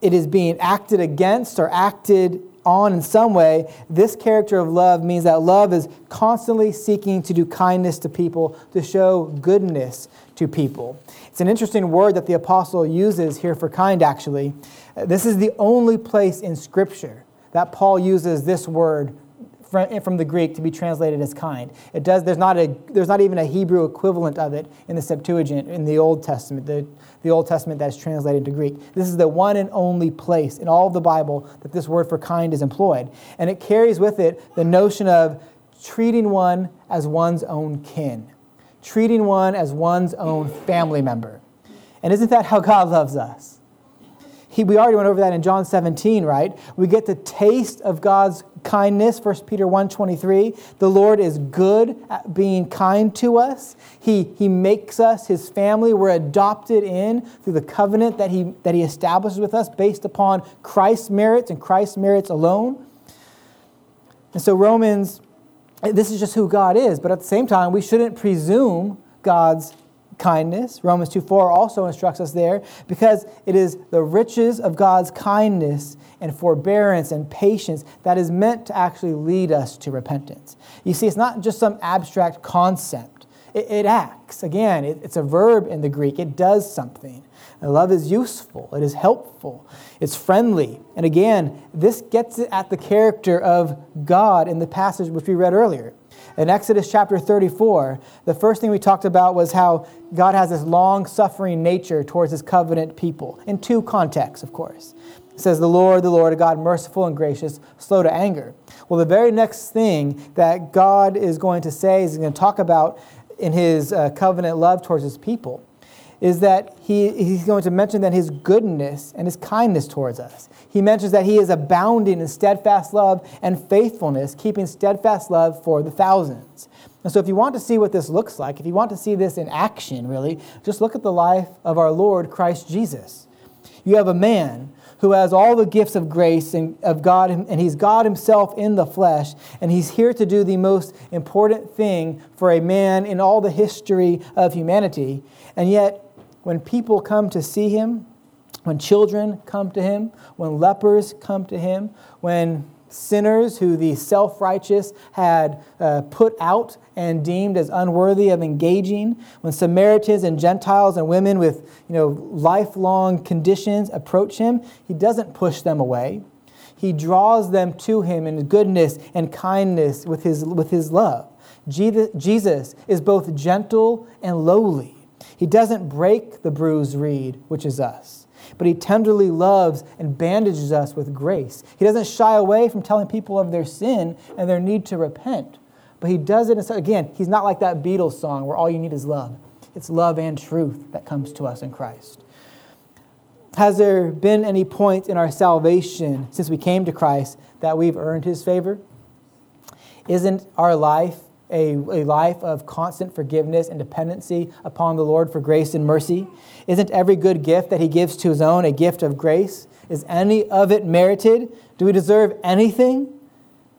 [SPEAKER 1] it is being acted against or acted on in some way, this character of love means that love is constantly seeking to do kindness to people, to show goodness to people. It's an interesting word that the apostle uses here for kind, actually. This is the only place in Scripture that Paul uses this word from the Greek to be translated as kind. It does, there's, not a, there's not even a Hebrew equivalent of it in the Septuagint in the Old Testament, the, the Old Testament that is translated to Greek. This is the one and only place in all of the Bible that this word for kind is employed. And it carries with it the notion of treating one as one's own kin, treating one as one's own family member. And isn't that how God loves us? He, we already went over that in John 17, right? We get the taste of God's kindness, 1 Peter 1.23. The Lord is good at being kind to us. He, he makes us his family. We're adopted in through the covenant that he, that he establishes with us based upon Christ's merits and Christ's merits alone. And so Romans, this is just who God is, but at the same time, we shouldn't presume God's kindness. Romans 2 4 also instructs us there because it is the riches of God's kindness and forbearance and patience that is meant to actually lead us to repentance. You see, it's not just some abstract concept, it, it acts. Again, it, it's a verb in the Greek, it does something. And love is useful, it is helpful, it's friendly. And again, this gets at the character of God in the passage which we read earlier. In Exodus chapter 34, the first thing we talked about was how God has this long suffering nature towards his covenant people, in two contexts, of course. It says, The Lord, the Lord, a God merciful and gracious, slow to anger. Well, the very next thing that God is going to say, is going to talk about in his uh, covenant love towards his people, is that he, he's going to mention that his goodness and his kindness towards us. He mentions that he is abounding in steadfast love and faithfulness, keeping steadfast love for the thousands. And so, if you want to see what this looks like, if you want to see this in action, really, just look at the life of our Lord Christ Jesus. You have a man who has all the gifts of grace and of God, and he's God himself in the flesh, and he's here to do the most important thing for a man in all the history of humanity. And yet, when people come to see him, when children come to him, when lepers come to him, when sinners who the self righteous had uh, put out and deemed as unworthy of engaging, when Samaritans and Gentiles and women with you know, lifelong conditions approach him, he doesn't push them away. He draws them to him in goodness and kindness with his, with his love. Jesus is both gentle and lowly. He doesn't break the bruised reed, which is us, but he tenderly loves and bandages us with grace. He doesn't shy away from telling people of their sin and their need to repent, but he does it. Again, he's not like that Beatles song where all you need is love. It's love and truth that comes to us in Christ. Has there been any point in our salvation since we came to Christ that we've earned his favor? Isn't our life a, a life of constant forgiveness and dependency upon the Lord for grace and mercy? Isn't every good gift that He gives to His own a gift of grace? Is any of it merited? Do we deserve anything?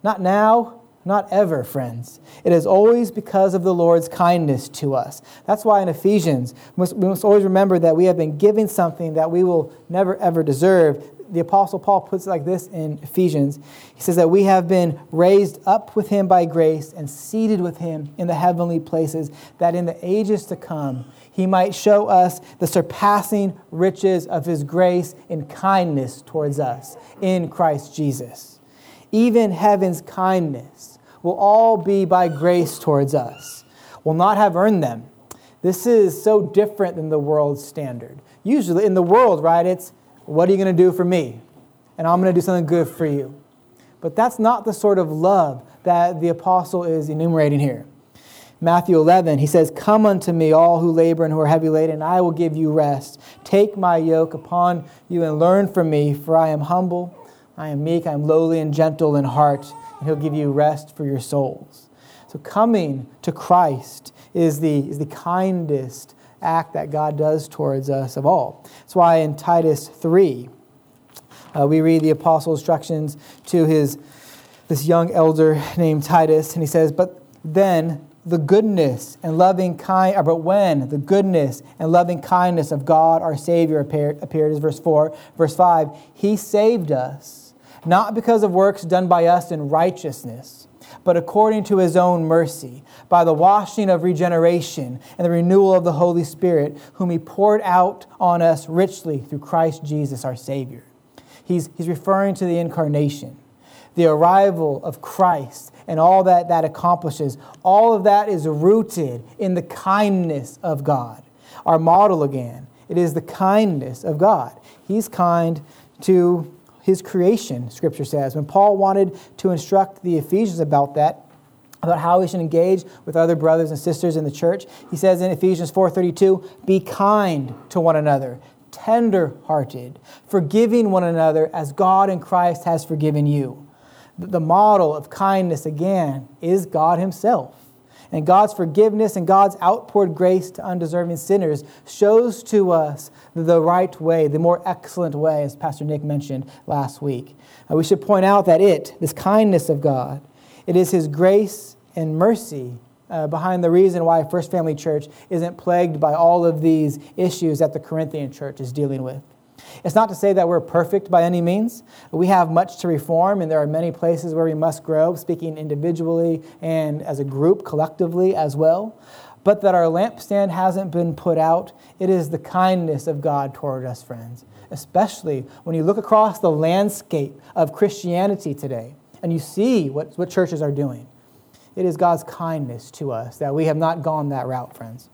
[SPEAKER 1] Not now, not ever, friends. It is always because of the Lord's kindness to us. That's why in Ephesians, we must, always remember that we have been given something that we will never ever deserve the Apostle Paul puts it like this in Ephesians. He says that we have been raised up with him by grace and seated with him in the heavenly places, that in the ages to come he might show us the surpassing riches of his grace and kindness towards us in Christ Jesus. even heaven's kindness, will all be by grace towards us. Will not have earned them. This is so different than the world's standard. Usually in the world, right, it's what are you going to do for me? And I'm going to do something good for you. But that's not the sort of love that the apostle is enumerating here. Matthew 11, he says, Come unto me, all who labor and who are heavy laden, and I will give you rest. Take my yoke upon you and learn from me, for I am humble, I am meek, I am lowly and gentle in heart, and he'll give you rest for your souls. So coming to Christ is the, is the kindest act that God does towards us of all. That's why in Titus 3, uh, we read the apostle instructions to his this young elder named Titus, and he says, But then the goodness and loving kind, uh, but when the goodness and loving kindness of God our Savior appeared, appeared is verse 4. Verse 5, He saved us, not because of works done by us in righteousness, but according to His own mercy, by the washing of regeneration and the renewal of the Holy Spirit, whom He poured out on us richly through Christ Jesus our Savior. He's, he's referring to the incarnation, the arrival of Christ and all that that accomplishes, all of that is rooted in the kindness of God. Our model again, it is the kindness of God. He's kind to his creation, scripture says. When Paul wanted to instruct the Ephesians about that, about how we should engage with other brothers and sisters in the church, he says in Ephesians 4:32, "Be kind to one another, tender-hearted, forgiving one another as God in Christ has forgiven you." the model of kindness, again, is God Himself. And God's forgiveness and God's outpoured grace to undeserving sinners shows to us the right way, the more excellent way, as Pastor Nick mentioned last week. Uh, we should point out that it, this kindness of God, it is His grace and mercy uh, behind the reason why First Family Church isn't plagued by all of these issues that the Corinthian church is dealing with. It's not to say that we're perfect by any means. We have much to reform, and there are many places where we must grow, speaking individually and as a group, collectively as well. But that our lampstand hasn't been put out, it is the kindness of God toward us, friends. Especially when you look across the landscape of Christianity today and you see what, what churches are doing. It is God's kindness to us that we have not gone that route, friends.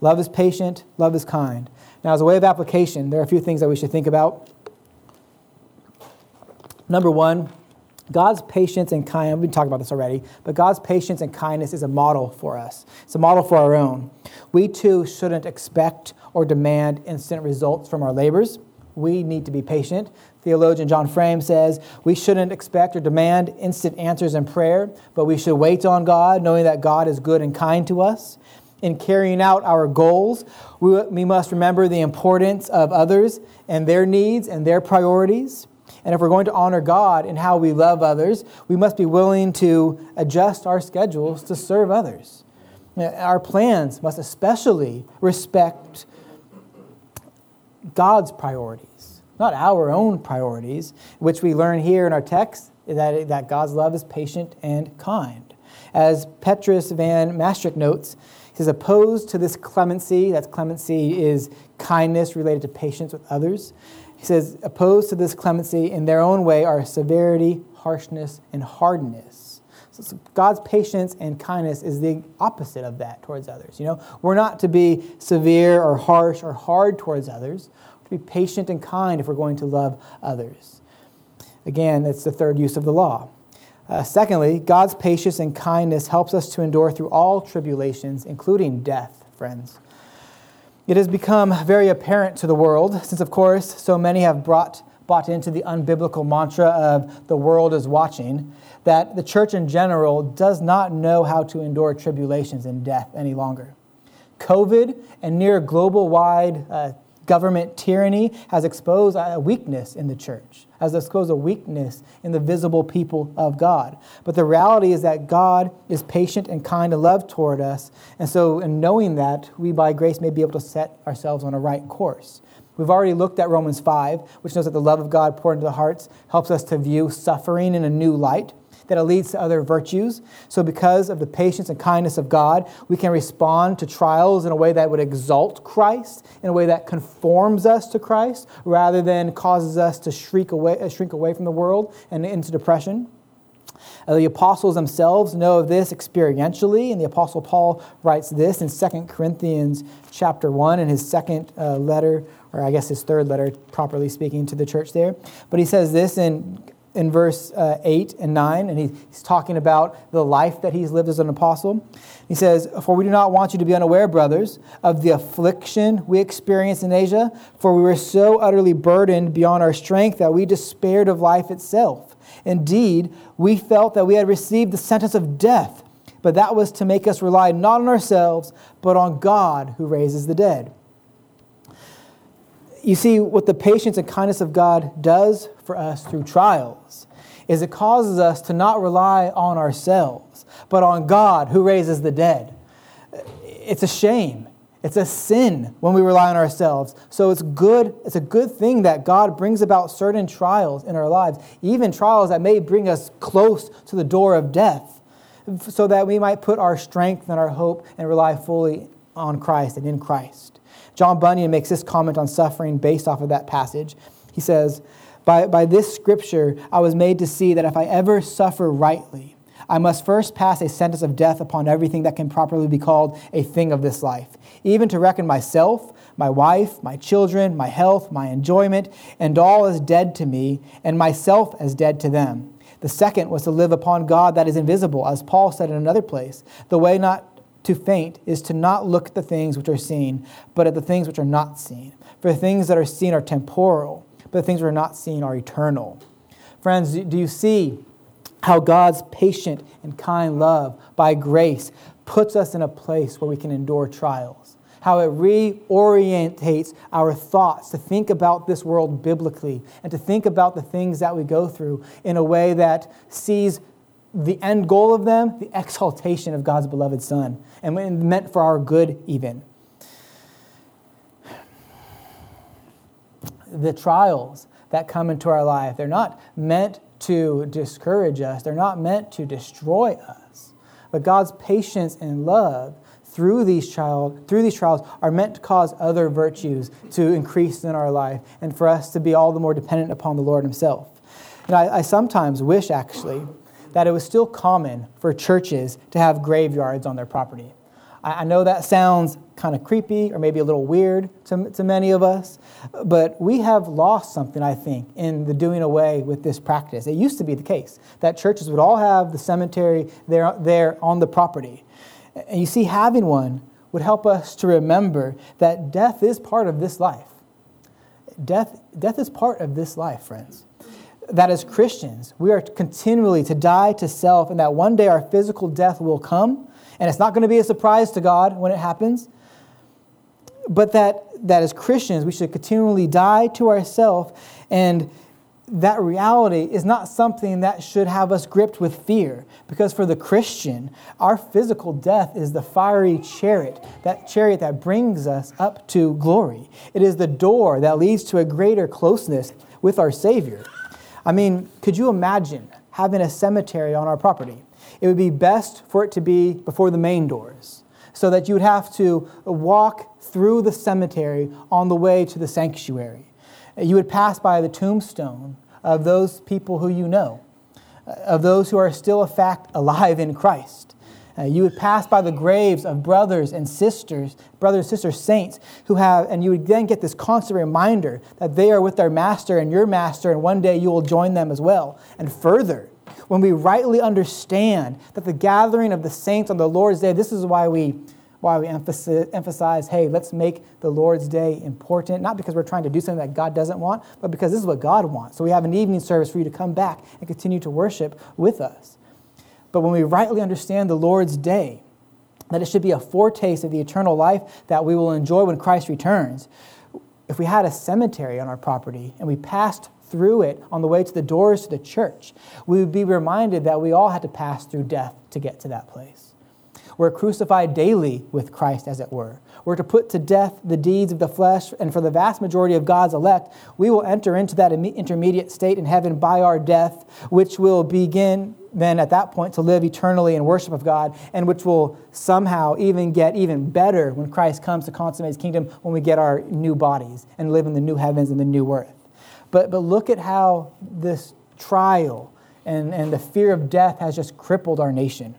[SPEAKER 1] Love is patient, love is kind. Now, as a way of application, there are a few things that we should think about. Number one, God's patience and kindness, we've been talking about this already, but God's patience and kindness is a model for us. It's a model for our own. We too shouldn't expect or demand instant results from our labors. We need to be patient. Theologian John Frame says we shouldn't expect or demand instant answers in prayer, but we should wait on God, knowing that God is good and kind to us in carrying out our goals, we, we must remember the importance of others and their needs and their priorities. And if we're going to honor God in how we love others, we must be willing to adjust our schedules to serve others. Our plans must especially respect God's priorities, not our own priorities, which we learn here in our text that, that God's love is patient and kind. As Petrus van Mastricht notes, says, opposed to this clemency, that's clemency is kindness related to patience with others. He says, opposed to this clemency in their own way are severity, harshness, and hardness. So God's patience and kindness is the opposite of that towards others. You know, we're not to be severe or harsh or hard towards others. We're to be patient and kind if we're going to love others. Again, that's the third use of the law. Uh, secondly, God's patience and kindness helps us to endure through all tribulations, including death, friends. It has become very apparent to the world, since, of course, so many have brought, bought into the unbiblical mantra of the world is watching, that the church in general does not know how to endure tribulations and death any longer. COVID and near global wide uh, government tyranny has exposed a weakness in the church, has exposed a weakness in the visible people of God. But the reality is that God is patient and kind and love toward us. And so, in knowing that, we by grace may be able to set ourselves on a right course. We've already looked at Romans 5, which knows that the love of God poured into the hearts helps us to view suffering in a new light that it leads to other virtues. So, because of the patience and kindness of God, we can respond to trials in a way that would exalt Christ, in a way that conforms us to Christ, rather than causes us to shrink away, uh, shrink away from the world and into depression. Uh, the apostles themselves know of this experientially, and the apostle Paul writes this in 2 Corinthians chapter 1 in his second uh, letter, or I guess his third letter, properly speaking, to the church there. But he says this in, in verse uh, 8 and 9, and he, he's talking about the life that he's lived as an apostle. He says, For we do not want you to be unaware, brothers, of the affliction we experienced in Asia, for we were so utterly burdened beyond our strength that we despaired of life itself. Indeed, we felt that we had received the sentence of death, but that was to make us rely not on ourselves, but on God who raises the dead. You see, what the patience and kindness of God does for us through trials is it causes us to not rely on ourselves, but on God who raises the dead. It's a shame it's a sin when we rely on ourselves. So it's good, it's a good thing that God brings about certain trials in our lives, even trials that may bring us close to the door of death, so that we might put our strength and our hope and rely fully on Christ and in Christ. John Bunyan makes this comment on suffering based off of that passage. He says, by, by this scripture, I was made to see that if I ever suffer rightly, I must first pass a sentence of death upon everything that can properly be called a thing of this life, even to reckon myself, my wife, my children, my health, my enjoyment, and all as dead to me, and myself as dead to them. The second was to live upon God that is invisible, as Paul said in another place. The way not to faint is to not look at the things which are seen, but at the things which are not seen. For the things that are seen are temporal, but the things which are not seen are eternal. Friends, do you see how God's patient and kind love by grace puts us in a place where we can endure trials, how it reorientates our thoughts to think about this world biblically and to think about the things that we go through in a way that sees the end goal of them, the exaltation of God's beloved Son, and meant for our good, even. The trials that come into our life, they're not meant to discourage us, they're not meant to destroy us. But God's patience and love through these, child, through these trials are meant to cause other virtues to increase in our life and for us to be all the more dependent upon the Lord Himself. And I, I sometimes wish, actually, that it was still common for churches to have graveyards on their property. I know that sounds kind of creepy or maybe a little weird to, to many of us, but we have lost something, I think, in the doing away with this practice. It used to be the case that churches would all have the cemetery there, there on the property. And you see, having one would help us to remember that death is part of this life. Death, death is part of this life, friends that as Christians, we are continually to die to self, and that one day our physical death will come, and it's not going to be a surprise to God when it happens. But that, that as Christians, we should continually die to ourselves. And that reality is not something that should have us gripped with fear. Because for the Christian, our physical death is the fiery chariot, that chariot that brings us up to glory. It is the door that leads to a greater closeness with our Savior. I mean, could you imagine having a cemetery on our property? it would be best for it to be before the main doors so that you would have to walk through the cemetery on the way to the sanctuary. You would pass by the tombstone of those people who you know, of those who are still a fact (laughs) alive in Christ. Uh, you would pass by the graves of brothers and sisters, brothers and sisters, saints who have, and you would then get this constant reminder that they are with their master and your master, and one day you will join them as well. And further, when we rightly understand that the gathering of the saints on the Lord's day, this is why we why we emphasize, hey, let's make the Lord's Day important, not because we're trying to do something that God doesn't want, but because this is what God wants. So we have an evening service for you to come back and continue to worship with us. But when we rightly understand the Lord's Day, that it should be a foretaste of the eternal life that we will enjoy when Christ returns. If we had a cemetery on our property and we passed through it on the way to the doors to the church, we would be reminded that we all had to pass through death to get to that place. We're crucified daily with Christ, as it were. We're to put to death the deeds of the flesh, and for the vast majority of God's elect, we will enter into that intermediate state in heaven by our death, which will begin then at that point to live eternally in worship of God, and which will somehow even get even better when Christ comes to consummate his kingdom when we get our new bodies and live in the new heavens and the new earth. But, but look at how this trial and, and the fear of death has just crippled our nation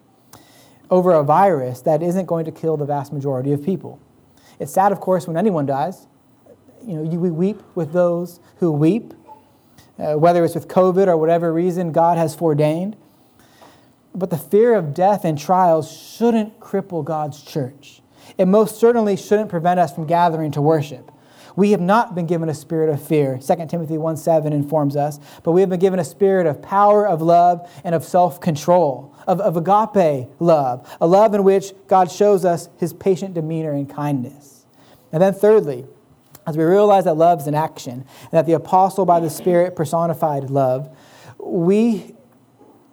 [SPEAKER 1] over a virus that isn't going to kill the vast majority of people. It's sad, of course, when anyone dies. You know, you, we weep with those who weep, uh, whether it's with COVID or whatever reason God has foreordained. But the fear of death and trials shouldn't cripple God's church. It most certainly shouldn't prevent us from gathering to worship. We have not been given a spirit of fear. 2 Timothy 1 7 informs us, but we have been given a spirit of power, of love, and of self control, of, of agape love, a love in which God shows us his patient demeanor and kindness. And then, thirdly, as we realize that love is an action, and that the apostle by the Spirit personified love, we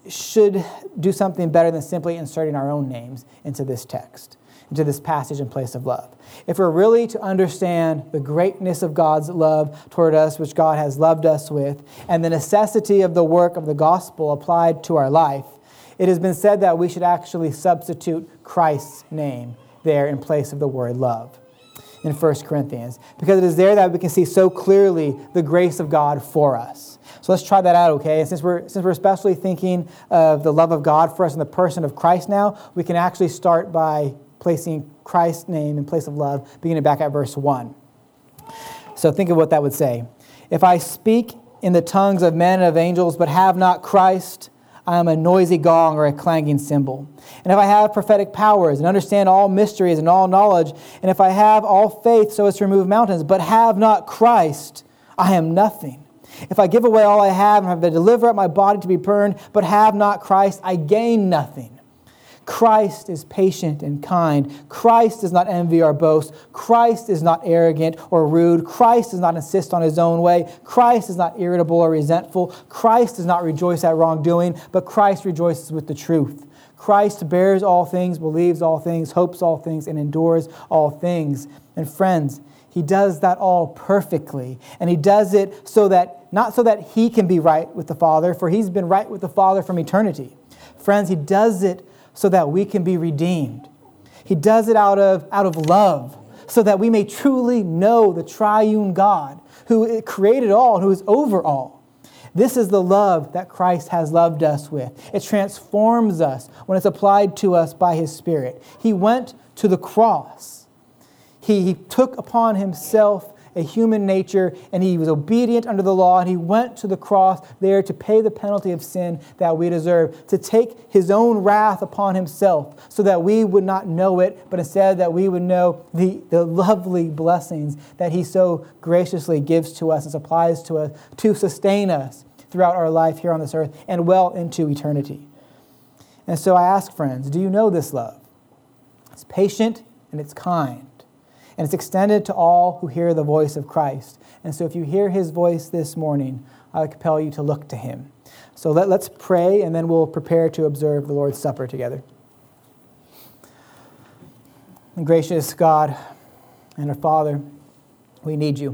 [SPEAKER 1] should do something better than simply inserting our own names into this text, into this passage in place of love. If we're really to understand the greatness of God's love toward us, which God has loved us with, and the necessity of the work of the gospel applied to our life, it has been said that we should actually substitute Christ's name there in place of the word love in 1 Corinthians, because it is there that we can see so clearly the grace of God for us. So let's try that out, okay? And since we're, since we're especially thinking of the love of God for us in the person of Christ now, we can actually start by placing Christ's name in place of love, beginning back at verse 1. So think of what that would say. If I speak in the tongues of men and of angels, but have not Christ, I am a noisy gong or a clanging cymbal. And if I have prophetic powers and understand all mysteries and all knowledge, and if I have all faith so as to remove mountains, but have not Christ, I am nothing. If I give away all I have and have to deliver up my body to be burned, but have not Christ, I gain nothing. Christ is patient and kind. Christ does not envy or boast. Christ is not arrogant or rude. Christ does not insist on his own way. Christ is not irritable or resentful. Christ does not rejoice at wrongdoing, but Christ rejoices with the truth. Christ bears all things, believes all things, hopes all things, and endures all things. And friends, he does that all perfectly. And he does it so that, not so that he can be right with the Father, for he's been right with the Father from eternity. Friends, he does it so that we can be redeemed. He does it out of, out of love so that we may truly know the triune God who created all who is over all. This is the love that Christ has loved us with. It transforms us when it's applied to us by His Spirit. He went to the cross. He, he took upon Himself a human nature, and he was obedient under the law, and he went to the cross there to pay the penalty of sin that we deserve, to take his own wrath upon himself, so that we would not know it, but instead that we would know the, the lovely blessings that he so graciously gives to us and supplies to us to sustain us throughout our life here on this earth and well into eternity. And so I ask, friends, do you know this love? It's patient and it's kind and it's extended to all who hear the voice of Christ. And so if you hear his voice this morning, I would compel you to look to him. So let, let's pray, and then we'll prepare to observe the Lord's Supper together. And gracious God and our Father, we need you.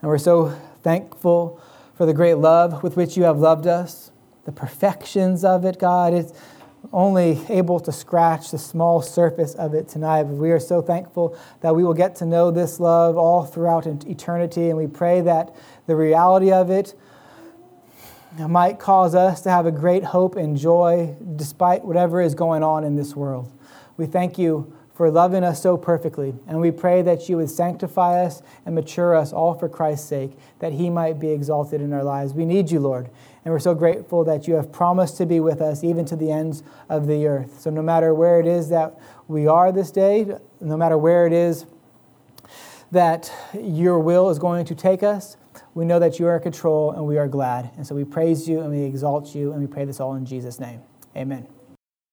[SPEAKER 1] And we're so thankful for the great love with which you have loved us, the perfections of it, God. It's, only able to scratch the small surface of it tonight. But we are so thankful that we will get to know this love all throughout eternity. And we pray that the reality of it might cause us to have a great hope and joy despite whatever is going on in this world. We thank you for loving us so perfectly. And we pray that you would sanctify us and mature us all for Christ's sake, that he might be exalted in our lives. We need you, Lord. And we're so grateful that you have promised to be with us even to the ends of the earth. So, no matter where it is that we are this day, no matter where it is that your will is going to take us, we know that you are in control and we are glad. And so we praise you and we exalt you and we pray this all in Jesus' name. Amen.